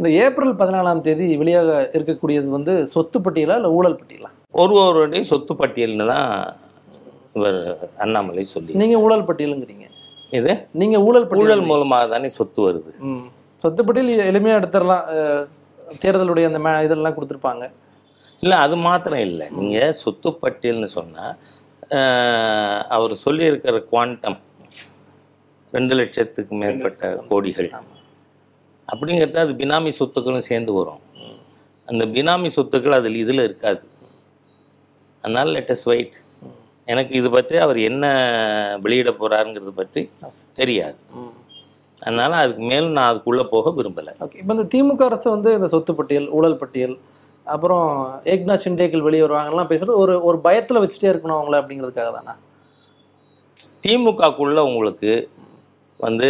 இந்த ஏப்ரல் பதினாலாம் தேதி வெளியாக இருக்கக்கூடியது வந்து சொத்து பட்டியலா இல்லை ஊழல் பட்டியலா? ஒருவருடைய சொத்து பட்டியல்னு தான் இவர் அண்ணாமலை சொல்லி நீங்க ஊழல் பட்டியலுங்கிறீங்க. இது? நீங்க ஊழல் ஊழல் மூலமாக தானே சொத்து வருது. சொத்து பட்டியல் எளிமையா எடுத்துடலாம். தேர்தலுடைய அந்த மே- இதெல்லாம் கொடுத்துருப்பாங்க. இல்லை அது மாத்திரம் இல்லை. நீங்கள் சொத்து பட்டியல்னு சொன்னால் அவர் சொல்லியிருக்கிற குவாண்டம் ரெண்டு லட்சத்துக்கு மேற்பட்ட கோடிகள். அப்படிங்கிறது அது பினாமி சொத்துக்களும் சேர்ந்து வரும். அந்த பினாமி சொத்துக்கள் அதில் இதில் இருக்காது. அதனால லெட்டஸ் வெயிட் எனக்கு இது பற்றி அவர் என்ன வெளியிட போகிறாருங்கிறது பற்றி தெரியாது. அதனால அதுக்கு மேலும் நான் அதுக்குள்ளே போக விரும்பலை. ஓகே இப்போ இந்த திமுக அரசு வந்து இந்த சொத்து பட்டியல் ஊழல் பட்டியல் அப்புறம் ஏக்நாத் ஷிண்டேக்கள் வெளியே வருவாங்கலாம் பேசுறது ஒரு ஒரு பயத்துல வச்சுட்டே இருக்கணும் அவங்கள அப்படிங்கிறதுக்காக தானே? திமுகக்குள்ள உங்களுக்கு வந்து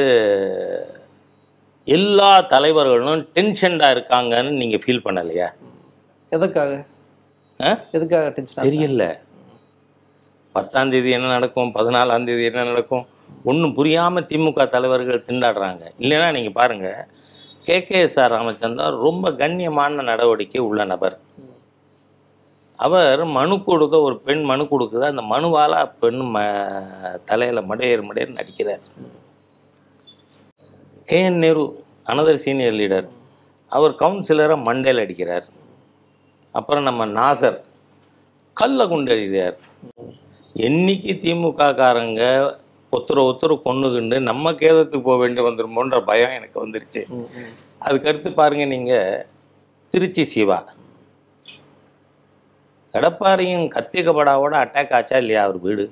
எல்லா தலைவர்களும் டென்ஷன்டாக இருக்காங்கன்னு நீங்கள் ஃபீல் பண்ணலையா? எதுக்காக? எதுக்காக டென்ஷன் தெரியல. பத்தாம் தேதி என்ன நடக்கும்? பதினாலாம் தேதி என்ன நடக்கும்? ஒன்றும் புரியாமல் திமுக தலைவர்கள் திண்டாடுறாங்க. இல்லைன்னா நீங்கள் பாருங்கள் K. K. S. R. Ramachandran ரொம்ப கண்ணியமான நடவடிக்கை உள்ள நபர். அவர் மனு கொடுத்த ஒரு பெண் மனு கொடுக்குது? அந்த மனுவால் பெண் ம தலையில் மடையர் மடையர் நடிக்கிறார் K N Nehru another senior leader அவர் கவுன்சிலரை மண்டையில் அடிக்கிறார். அப்புறம் நம்ம நாசர் கல்ல குண்டு அடிக்கிறார் என்னைக்கு திமுக காரங்க ஒருத்தரை ஒருத்தர் கொண்டுகிண்டு நம்ம கேதத்துக்கு போக வேண்டி வந்துருமோன்ற பயம் எனக்கு வந்துருச்சு. அதுக்கடுத்து பாருங்க நீங்க திருச்சி சிவா. கடப்பாறையும் கத்திகப்படாவோட அட்டாக் ஆச்சா இல்லையா அவர் வீடு?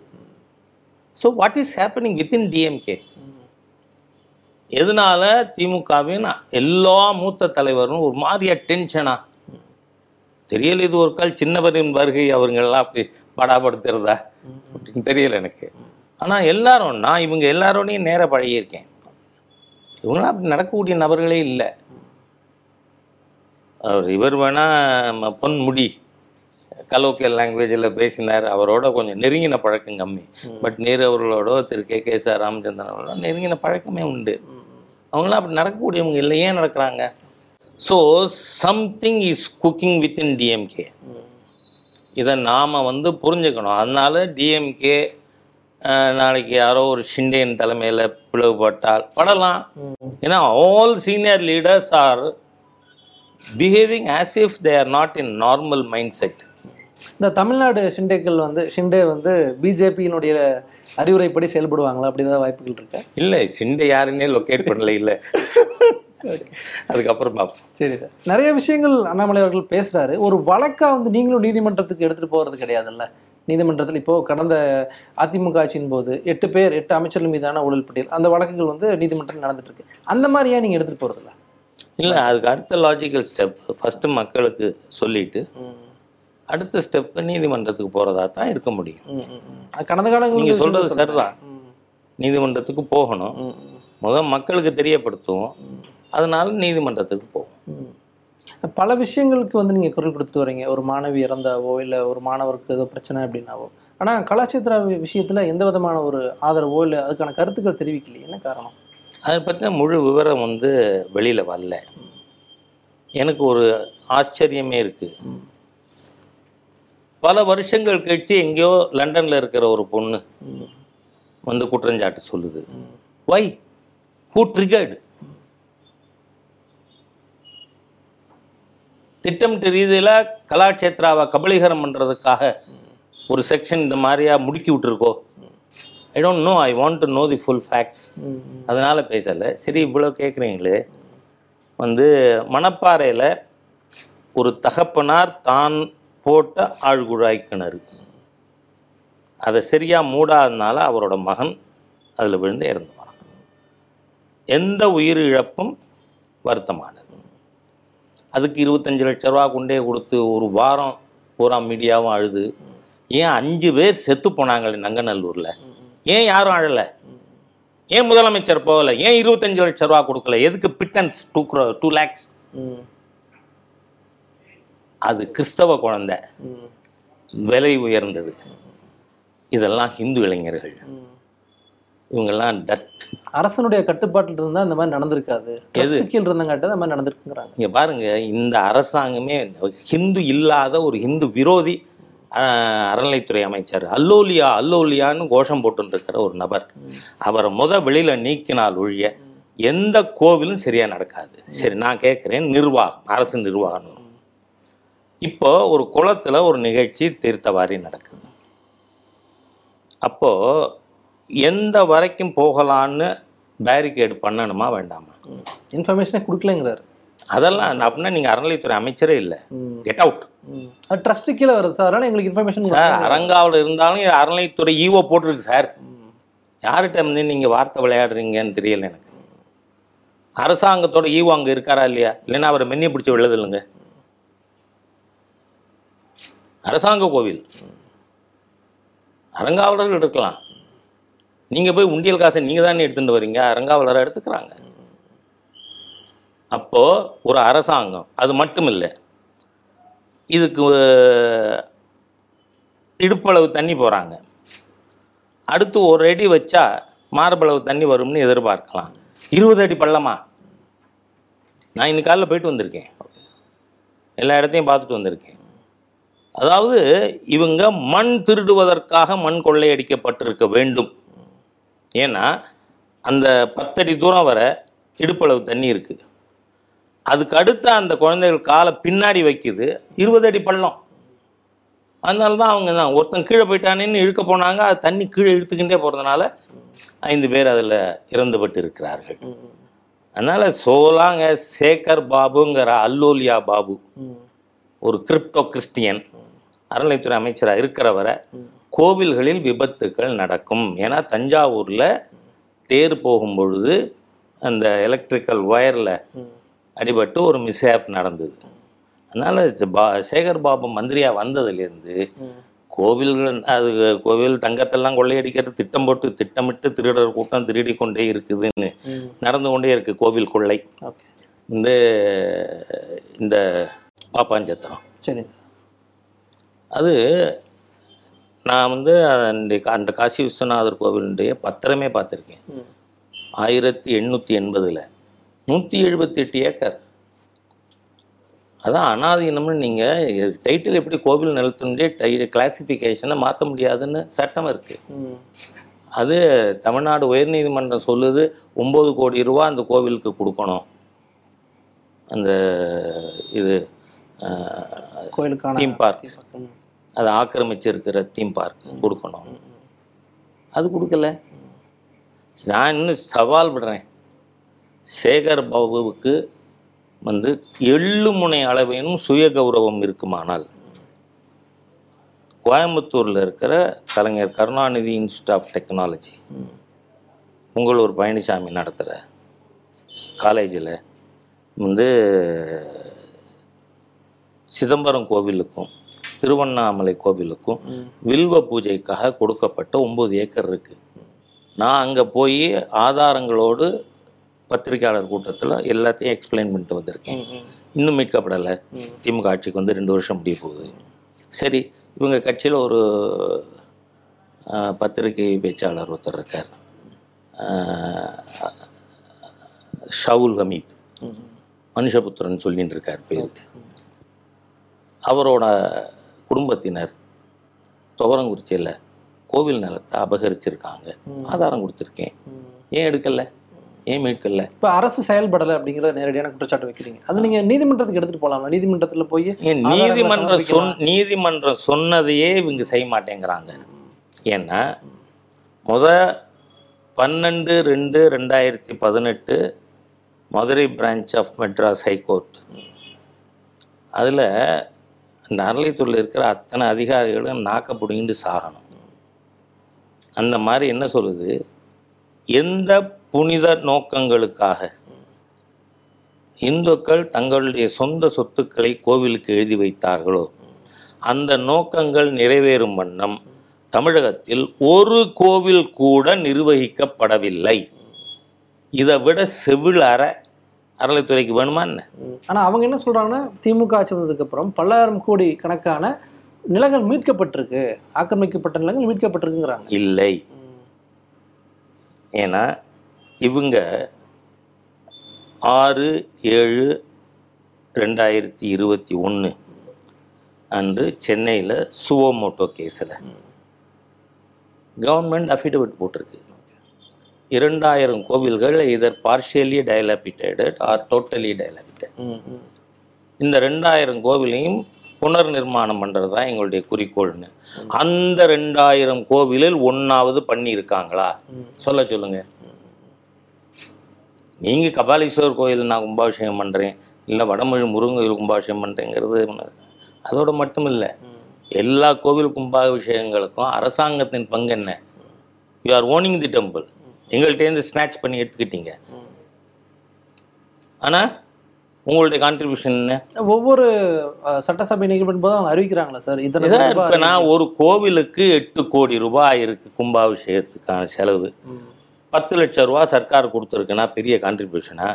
So what is happening within DMK எதனால திமுகவின் எல்லா மூத்த தலைவரும் ஒரு மாதிரியா டென்ஷனா? தெரியல இது ஒரு கால் சின்னவரின் வருகை அவங்கெல்லாம் அப்படி படாபடுத்துறதா? அப்படின்னு தெரியல எனக்கு. ஆனால் எல்லாரும் நான் இவங்க எல்லாரோடையும் நேர பழகியிருக்கேன். இவங்களாம் அப்படி நடக்கக்கூடிய நபர்களே இல்லை. அவர் இவர் வேணா ம- பொன்முடி கலோக்கியல் லாங்குவேஜில் பேசினார். அவரோட கொஞ்சம் நெருங்கின பழக்கம் கம்மி. பட் நேரு அவர்களோட Thiru K K sir Ramachandran அவர்களோட நெருங்கின பழக்கமே உண்டு. அவங்களாம் அப்படி நடக்கக்கூடியவங்க இல்லை ஏன் நடக்கிறாங்க? So something is cooking within DMK இதை நாம் வந்து புரிஞ்சுக்கணும். அதனால டிஎம்கே நாளைக்கு யாரோ ஒரு ஷிண்டேன் தலைமையில் பிளவுபட்டால் படலாம். ஏன்னா all senior leaders are behaving as if they are not in normal mind set இந்த தமிழ்நாடு ஷிண்டேக்கள் வந்து ஷிண்டே வந்து பிஜேபியினுடைய அறிவுரைப்படி செயல்படுவாங்களா அப்படி ஏதாவது வாய்ப்புகள் இருக்கா? இல்லை சிண்டை யாருன்னே லொக்கேட் பண்ணல இல்லை. அதுக்கப்புறம் பார்ப்போம் சரி சார். நிறைய விஷயங்கள் அண்ணாமலை அவர்கள் பேசுறாரு. ஒரு வழக்கா வந்து நீங்களும் நீதிமன்றத்துக்கு எடுத்துட்டு போறது கிடையாதுல்ல? நீதிமன்றத்தில் இப்போ கடந்த அதிமுக ஆட்சியின் போது எட்டு பேர் எட்டு அமைச்சர்கள் மீதான ஊழல் பட்டியல் அந்த வழக்குகள் வந்து நீதிமன்றம் நடந்துட்டு இருக்கு. அந்த மாதிரி ஏன் நீங்க எடுத்துட்டு போறதில்ல? இல்லை அதுக்கு அடுத்த லாஜிக்கல் ஸ்டெப் ஃபஸ்ட்டு மக்களுக்கு சொல்லிட்டு அடுத்த ஸ்டெப் நீதிமன்றத்துக்கு போகிறதா தான் இருக்க முடியும். கடந்த காலங்களில் நீங்க வந்து சொல்றது சொல்றாங்க. சரிதான். நீதிமன்றத்துக்கு போகணும். முதல் மக்களுக்கு தெரியப்படுத்துவோம். அதனால நீதிமன்றத்துக்கு போவோம். ம். பல விஷயங்களுக்கு வந்து நீங்க குரல் கொடுத்துட்டு வரீங்க. ஒரு மாணவி இறந்தாவோ இல்ல ஒரு மாணவருக்கு ஏதோ பிரச்சனை அப்படின்னாவோ. ஆனா கலாச்சேத்திர விஷயத்துல எந்த விதமான ஒரு ஆதரவோ இல்ல அதுக்கான கருத்துக்கள் தெரிவிக்கலையே. என்ன காரணம்? அதை பற்றின முழு விவரம் வந்து வெளியில் வரல. எனக்கு ஒரு ஆச்சரியமே இருக்கு. பல வருஷங்கள் கழிச்சு எங்கேயோ லண்டனில் இருக்கிற ஒரு பொண்ணு வந்து குற்றஞ்சாட்டு சொல்லுது. வை ஹூ ட்ரிகர்டு திட்டமிட்ட ரீதியில் கலாட்சேத்ராவை கபலீகரம் பண்ணுறதுக்காக ஒரு செக்ஷன் இந்த மாதிரியா முடுக்கி விட்டுருக்கோ? I don't know I want to know the full facts அதனால் பேசலை. சரி இவ்வளோ கேட்குறீங்களே வந்து மணப்பாறையில் ஒரு தகப்பனார் தான் போட்ட ஆழ்குழாய் கிணறு. அதை சரியாக மூடாதனால அவரோட மகன் அதில் விழுந்து இறந்து வரான் எந்த உயிர் இழப்பும் வருத்தமானது. அதுக்கு இருபத்தஞ்சு லட்ச ரூபா கொண்டே கொடுத்து ஒரு வாரம் பூரா மீடியாவும் அழுது. ஏன் அஞ்சு பேர் செத்து போனாங்களே நங்கநல்லூரில்? ஏன் யாரும் அழலை? ஏன் முதலமைச்சர் போகலை? ஏன் இருபத்தஞ்சு லட்ச ரூபா கொடுக்கல? எதுக்கு பிட்டன்ஸ் டூ டூ லேக்ஸ் அது கிறிஸ்தவ குழந்தை. விலை உயர்ந்தது. இதெல்லாம் ஹிந்து இளைஞர்கள். இவங்கெல்லாம் டட். அரசனுடைய கட்டுப்பாட்டில் இருந்தா இந்த மாதிரி நடந்திருக்காது. எது? கீழ் இருந்தங்காட்டி அந்த மாதிரி நடந்திருக்குங்கிறாங்க. இங்க பாருங்க இந்த அரசாங்கமே ஹிந்து இல்லாத ஒரு ஹிந்து விரோதி அறநிலைத்துறை அமைச்சர் அல்லோலியா அல்லோலியான்னு கோஷம் போட்டுட்டு இருக்கிற ஒரு நபர். அவரை முத வெளியில நீக்கினால் ஒழிய எந்த கோவிலும் சரியா நடக்காது. சரி நான் கேட்குறேன் நிர்வாகம் அரசு நிர்வாகம். இப்போ ஒரு குளத்துல ஒரு நிகழ்ச்சி தீர்த்தவாரி நடக்குது. அப்போ எந்த வரைக்கும் போகலான்னு பேரிகேடு பண்ணணுமா வேண்டாமா? இன்ஃபர்மேஷனே கொடுக்கலங்கிறாரு. அதெல்லாம் அப்படின்னா நீங்க அறநிலைத்துறை அமைச்சரே இல்லை. கெட் அவுட் ட்ரஸ்ட் கீழே வருது சார். அதனால எங்களுக்கு இன்ஃபர்மேஷன் சார் அரங்காவில் இருந்தாலும் அறநிலைத்துறை ஈவோ போட்டிருக்கு சார். யார்கிட்ட வந்து நீங்க வார்த்தை விளையாடுறீங்கன்னு தெரியல எனக்கு. அரசாங்கத்தோட ஈவோ அங்க இருக்காரா இல்லையா? இல்லைன்னா அவரை மென்னி பிடிச்சி விழுது இல்லைங்க அரசாங்க கோவில். அரங்காவலர்கள் இருக்கலாம் நீங்கள் போய் உண்டியல் காசை நீங்கள் தானே எடுத்துகிட்டு வரீங்க? அரங்காவலரை எடுத்துக்கிறாங்க. அப்போது ஒரு அரசாங்கம் அது மட்டும் இல்லை இதுக்கு இடுப்பளவு தண்ணி போகிறாங்க அடுத்து ஒரு அடி வச்சா மார்பளவு தண்ணி வரும்னு எதிர்பார்க்கலாம். இருபது அடி பள்ளமா? நான் இன்னைக்கு காலைல போயிட்டு வந்திருக்கேன். எல்லா இடத்தையும் பார்த்துட்டு வந்திருக்கேன். அதாவது இவங்க மண் திருடுவதற்காக மண் கொள்ளையடிக்கப்பட்டிருக்க வேண்டும். ஏன்னா அந்த பத்தடி தூரம் வர இடுப்பளவு தண்ணி இருக்குது அதுக்கு அடுத்த அந்த குழந்தைகள் காலை பின்னாடி வைக்குது இருபது அடி பள்ளம். அதனால தான் அவங்க தான் ஒருத்தன் கீழே போயிட்டானேன்னு இழுக்க போனாங்க அது தண்ணி கீழே இழுத்துக்கிட்டே போகிறதுனால ஐந்து பேர் அதில் இறந்துபட்டு இருக்கிறார்கள் அதனால் சோலாங்க சேகர் பாபுங்கிற அல்லோலியா பாபு ஒரு கிரிப்டோ கிறிஸ்டியன். அறநிலைத்துறை அமைச்சராக இருக்கிறவரை கோவில்களில் விபத்துக்கள் நடக்கும். ஏன்னா தஞ்சாவூரில் தேர் போகும் பொழுது அந்த எலக்ட்ரிக்கல் ஒயரில் அடிபட்டு ஒரு மிஸ்ஹேப் நடந்தது. அதனால் பா சேகர் பாபு மந்திரியாக வந்ததுலேருந்து கோவில்கள் அது கோவில் தங்கத்தெல்லாம் கொள்ளையடிக்கிறது திட்டம் போட்டு திட்டமிட்டு திருடர் கூட்டம் திருடி கொண்டே இருக்குதுன்னு நடந்து கொண்டே இருக்கு கோவில் கொள்ளை. இந்த இந்த பாப்பாஞ்சத்திரம். சரி. அது நான் வந்து அந்த காசி விஸ்வநாதர் கோவிலுடைய பத்திரமே பார்த்துருக்கேன். ஆயிரத்தி எண்ணூற்றி எண்பதில். நூற்றி எழுபத்தி எட்டு ஏக்கர். அதான் அனாதீனம்னு நீங்கள் டைட்டில் எப்படி கோவில் நிலத்தினுடைய டை கிளாசிஃபிகேஷனை மாற்ற முடியாதுன்னு சட்டம் இருக்குது. அது தமிழ்நாடு உயர்நீதிமன்றம் சொல்லுது ஒம்பது கோடி ரூபா அந்த கோவிலுக்கு கொடுக்கணும். அந்த இது கோயிலுக்கான Theme park. ம். அதை ஆக்கிரமிச்சிருக்கிற தீம் பார்க் கொடுக்கணும் அது கொடுக்கல நான் இன்னும் சவால் விடுறேன் சேகர் பாபுவுக்கு வந்து எள்ளு முனை அளவேனும் சுய கௌரவம் இருக்குமானால் கோயம்புத்தூரில் இருக்கிற Kalaignar Karunanidhi institute of technology. உங்களூர் Palaniswami நடத்துகிற காலேஜில் வந்து சிதம்பரம் கோவிலுக்கும் திருவண்ணாமலை கோவிலுக்கும். வில்வ பூஜைக்காக கொடுக்கப்பட்ட ஒம்பது ஏக்கர் இருக்குது நான் அங்கே போய் ஆதாரங்களோடு பத்திரிக்கையாளர் கூட்டத்தில் எல்லாத்தையும் எக்ஸ்பிளைன் பண்ணிட்டு வந்திருக்கேன். இன்னும் மீட்கப்படலை. திமுக ஆட்சிக்கு வந்து ரெண்டு வருஷம் முடிய போகுது சரி இவங்க கட்சியில் ஒரு பத்திரிகை பேச்சாளர் ஒருத்தர் இருக்கார் ஷவுல் ஹமீத். மனுஷபுத்திரன் சொல்லிட்டு இருக்கார் பேர் அவரோட குடும்பத்தினர் துவரங்குறிச்சியில் கோவில் நிலத்தை அபகரிச்சிருக்காங்க. ஆதாரம் கொடுத்துருக்கேன். ஏன் எடுக்கல? ஏன் மீட்கல? இப்ப அரசு செயல்படலை அப்படிங்கிறத நேரடியான குற்றச்சாட்டு வைக்கிறீங்க. அது நீங்க நீதிமன்றத்துக்கு எடுத்துட்டு போலாம்ல? நீதிமன்றத்துல போய் நீதிமன்றம் சொன். நீதிமன்றம் சொன்னதையே இவங்க செய்ய மாட்டேங்கிறாங்க. ஏன்னா முத பன்னெண்டு ரெண்டு ரெண்டாயிரத்தி பதினெட்டு Madurai branch of Madras high court அதில் இந்த அறளைத்தூரில் இருக்கிற அத்தனை அதிகாரிகளும் நாக்க பிடிங்கிட்டு சாகணும். அந்த மாதிரி என்ன சொல்லுது? எந்த புனித நோக்கங்களுக்காக? இந்துக்கள் தங்களுடைய சொந்த சொத்துக்களை கோவிலுக்கு எழுதி வைத்தார்களோ? அந்த நோக்கங்கள் நிறைவேறும் வண்ணம் தமிழகத்தில் ஒரு கோவில் கூட நிர்வகிக்கப்படவில்லை. இதை விட செவிழ் அற அறளைத்துறைக்கு வேணுமா என்ன? ம். ஆனா அவங்க என்ன சொல்றாங்கன்னா திமுக ஆட்சி வந்ததுக்கு அப்புறம் பல்லாயிரம் கோடி கணக்கான நிலங்கள் மீட்கப்பட்டிருக்கு. ஆக்கிரமிக்கப்பட்ட நிலங்கள் மீட்கப்பட்டிருக்குங்கிறாங்க. இல்லை. ஏன்னா இவங்க ஆறு ஏழு ரெண்டாயிரத்தி இருபத்தி ஒன்று அன்று சென்னையில் சுவோமோட்டோ கேஸில் கவர்மெண்ட் அஃபிடவிட் போட்டிருக்கு. இரண்டாயிரம் கோவில்கள் இதர் பார்ஷியலி டயலாபிட்டேடட் ஆர் டோட்டலி ம். இந்த ரெண்டாயிரம் கோவிலையும் புனர் நிர்மாணம் பண்ணுறது தான் எங்களுடைய குறிக்கோள்னு. அந்த ரெண்டாயிரம் கோவிலில் ஒன்றாவது பண்ணியிருக்காங்களா சொல்ல சொல்லுங்க. நீங்கள் கபாலீஸ்வரர் கோயில் நான் கும்பாபிஷேகம் பண்ணுறேன் இல்லை வடமொழி முருகன் கோயில் கும்பாபிஷேகம் பண்ணுறேங்கிறது அதோட மட்டும் இல்லை எல்லா கோவில் கும்பாபிஷேகங்களுக்கும் அரசாங்கத்தின் பங்கு என்ன? You are owning the temple எங்கள்கிட்டேருந்து snatch பண்ணி எடுத்துக்கிட்டீங்க. ஆனால் உங்களுடைய கான்ட்ரிபியூஷன் என்ன? ஒவ்வொரு சட்டசபை நிகழ்வின் போது அவங்க அறிவிக்கிறாங்களா சார். ரூபாய் இப்ப நான் ஒரு கோவிலுக்கு எட்டு கோடி ரூபாய் இருக்கு கும்பாபிஷேகத்துக்கான செலவு. பத்து லட்சம் ரூபாய் சர்க்கார் கொடுத்துருக்குன்னா பெரிய கான்ட்ரிபியூஷனா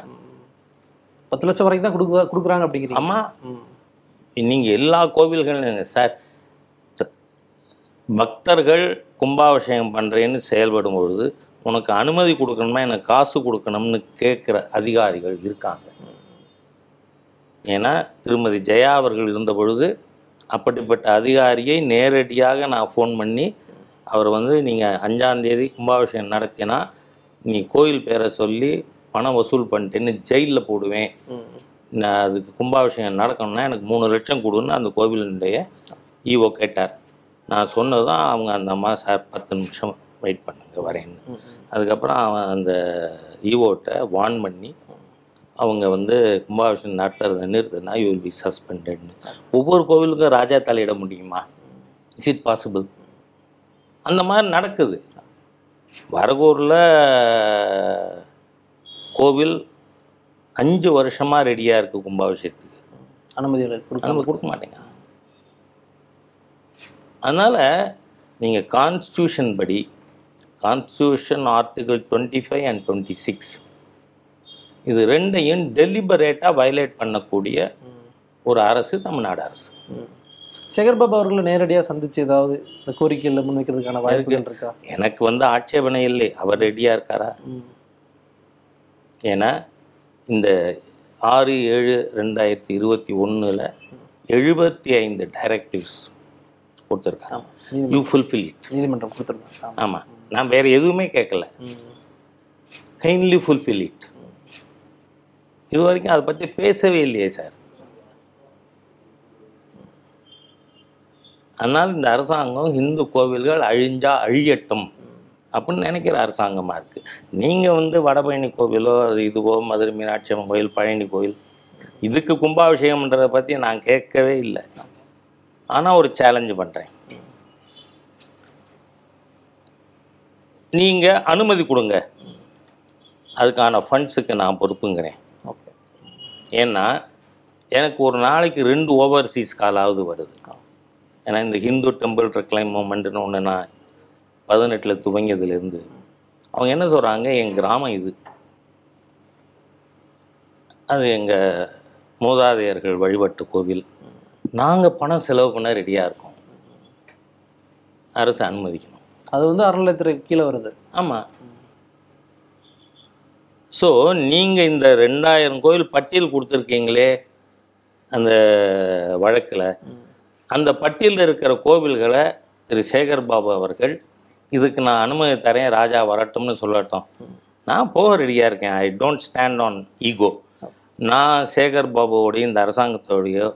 பத்து லட்சம் வரைக்கும் தான் கொடுக்க கொடுக்குறாங்க அப்படிங்கிறீங்க. ஆமா. ம். நீங்க எல்லா கோவில்களும் சார். பக்தர்கள் கும்பாபிஷேகம் பண்றேன்னு செயல்படும் பொழுது உனக்கு அனுமதி கொடுக்கணுமா எனக்கு காசு கொடுக்கணும்னு கேட்குற அதிகாரிகள் இருக்காங்க. ஏன்னா திருமதி ஜெயா அவர்கள் இருந்த பொழுது அப்படிப்பட்ட அதிகாரியை நேரடியாக நான் ஃபோன் பண்ணி அவர் வந்து நீங்கள் அஞ்சாந்தேதி கும்பாபிஷேகம் நடத்தினா நீ கோயில் பேரை சொல்லி பணம் வசூல் பண்ணிட்டேன்னு ஜெயிலில் போடுவேன். நான் அதுக்கு கும்பாபிஷேகம் நடக்கணும்னா எனக்கு மூணு லட்சம் கொடுன்னு அந்த கோவிலினுடைய ஈஓ கேட்டார். நான் சொன்னது தான் அவங்க அந்த அம்மா சார் பத்து நிமிஷம் வெயிட் பண்ணுங்க வரேன்னு. அதுக்கப்புறம் அவன் அந்த ஈஓட்ட வார்ன் பண்ணி அவங்க வந்து கும்பாபிஷேகம் நடத்துறதை நிறுத்தினா யூ வில் பி சஸ்பெண்டட்னு ஒவ்வொரு கோவிலுக்கும் ராஜா தலையிட முடியுமா? இஸ் இட் பாசிபிள் அந்த மாதிரி நடக்குது. வரகூரில் கோவில் அஞ்சு வருஷமாக ரெடியாக இருக்குது கும்பாபிஷேகத்துக்கு. கொடுக்காம நம்ம கொடுக்க மாட்டேங்க. அதனால் நீங்கள் கான்ஸ்டியூஷன் படி constitution article twenty five and twenty six இது ரெண்டையும் டெலிபரேட்டாக வயலேட் பண்ணக்கூடிய. ஒரு அரசு தமிழ்நாடு அரசு. ம். சேகர் பாபு அவர்களை நேரடியா சந்திச்சு ஏதாவது இந்த கோரிக்கையில் முன்வைக்கிறதுக்கான வாய்ப்புகள் இருக்கா? எனக்கு வந்து ஆட்சேபனை இல்லை. அவர் ரெடியாக இருக்காரா. ஏன்னா இந்த ஆறு ஏழு ரெண்டாயிரத்தி இருபத்தி ஒன்றில் எழுபத்தி ஐந்து டைரக்டிவ்ஸ் கொடுத்துருக்காங்க. யூ ஃபுல்ஃபில் நீதிமன்றம் கொடுத்துருக்காங்க. ஆமா. ஆமாம் நான் வேற எதுவுமே கேட்கல. கைண்ட்லி ஃபுல்ஃபில் இட் இது வரைக்கும் அதை பற்றி பேசவே இல்லையே சார் அதனால் இந்த அரசாங்கம் இந்து கோவில்கள் அழிஞ்சா அழியட்டும் அப்படின்னு நினைக்கிற அரசாங்கமாக இருக்குது நீங்கள் வந்து வடபழனி கோவிலோ அது இதுவோ மதுரை மீனாட்சி அம்மன் கோயில் பழனி கோயில் இதுக்கு கும்பாபிஷேகம்ன்றதை பற்றி நான் கேட்கவே இல்லை. ஆனால் ஒரு சேலஞ்சு பண்ணுறேன் நீங்கள் அனுமதி கொடுங்க. அதுக்கான ஃபண்ட்ஸுக்கு நான் பொறுப்புங்கிறேன். ஓகே ஏன்னா எனக்கு ஒரு நாளைக்கு ரெண்டு ஓவர்சீஸ் காலாவது வருது. ஏன்னா இந்த ஹிந்து டெம்பிள் ரெக்ளைம் மூமெண்ட்னு ஒன்று நான் பதினெட்டில் துவங்கியதுலேருந்து அவங்க என்ன சொல்கிறாங்க என் கிராமம் இது. அது எங்கள் மூதாதையர்கள் வழிபட்டு கோவில். நாங்கள் பணம் செலவு பண்ண ரெடியாக இருக்கோம். அரசு அனுமதிக்கணும். அது வந்து அறநிலையத்துறைக்கு கீழே வருது. ஆமாம் ஸோ நீங்கள் இந்த ரெண்டாயிரம் கோயில் பட்டியல் கொடுத்துருக்கீங்களே அந்த வழக்கில். அந்த பட்டியலில் இருக்கிற கோவில்களை திரு சேகர் பாபு அவர்கள் இதுக்கு நான் அனுமதி தரேன் ராஜா வரட்டும்னு சொல்லட்டும். நான் போக ரெடியாக இருக்கேன். I don't stand on ego நான் சேகர் பாபுவோடையும் இந்த அரசாங்கத்தோடையோ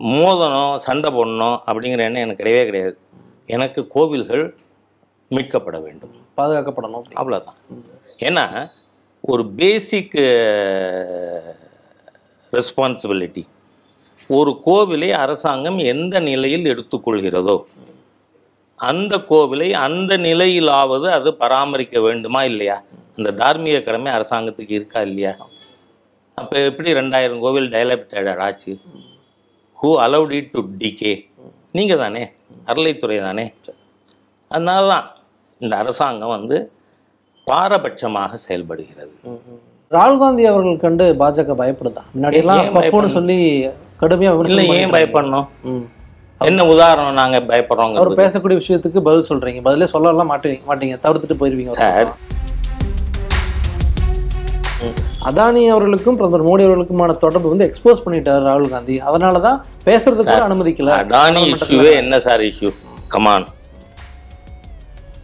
மோதணும் சண்டை போடணும் அப்படிங்கிற எண்ணம் எனக்கு கிடையவே கிடையாது. எனக்கு கோவில்கள் மீட்கப்பட வேண்டும். பாதுகாக்கப்படணும். அவ்வளோதான் ஏன்னா ஒரு பேசிக் ரெஸ்பான்சிபிலிட்டி ஒரு கோவிலை அரசாங்கம் எந்த நிலையில் எடுத்துக்கொள்கிறதோ அந்த கோவிலை அந்த நிலையிலாவது அது பராமரிக்க வேண்டுமா இல்லையா? அந்த தார்மீக கடமை அரசாங்கத்துக்கு இருக்கா இல்லையா? அப்போ எப்படி ரெண்டாயிரம் கோவில் டைலப்டட் ஆச்சு who allowed it to decay நீங்கள் தானே அறளைத்துறை தானே அதனால தான் இந்த அரசாங்கம் வந்து பாரபட்சமாக செயல்படுகிறது. ராகுல் காந்தி அவர்கள் கண்டு பாஜக பயப்படுதா? முன்னாடி எல்லாம் ஏன் பப்புன்னு பயப்படணும்? சொல்லி கடுமையா இல்லை ஏன் பயப்படணும். என்ன உதாரணம் அவர் பயப்படுறோங்க பேசக்கூடிய விஷயத்துக்கு பதில் சொல்றீங்க. பதிலே சொல்லலாம் மாட்டீங்க மாட்டீங்க. தவிர்த்துட்டு போயிருவீங்க சார். அதானி அவர்களுக்கும் பிரதமர் மோடி அவர்களுக்குமான தொடர்பு வந்து எக்ஸ்போஸ் பண்ணிட்டார் ராகுல் காந்தி. அதனால தான் பேசுறதுக்கு அனுமதிக்கல. அடானி இஷ்யூவே என்ன sir issue come on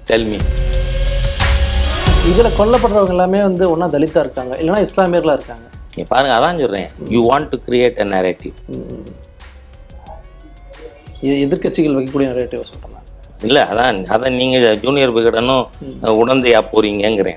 tell me இதுல கொல்லப்படுறவங்க எல்லாமே வந்து ஒண்ணா தலித்தா இருக்காங்க. இல்லைன்னா இஸ்லாமியர்களா இருக்காங்க. நீ பாருங்க அதான் சொல்றேன். You want to create a hmm. இது எதிர்க்கட்சிகள் வைக்கக்கூடிய நரேட்டிவ் சொல்றேன். இல்ல அதான் அதான் நீங்க ஜூனியர் விகடனும் உடந்தையா போறீங்கங்கிறேன்.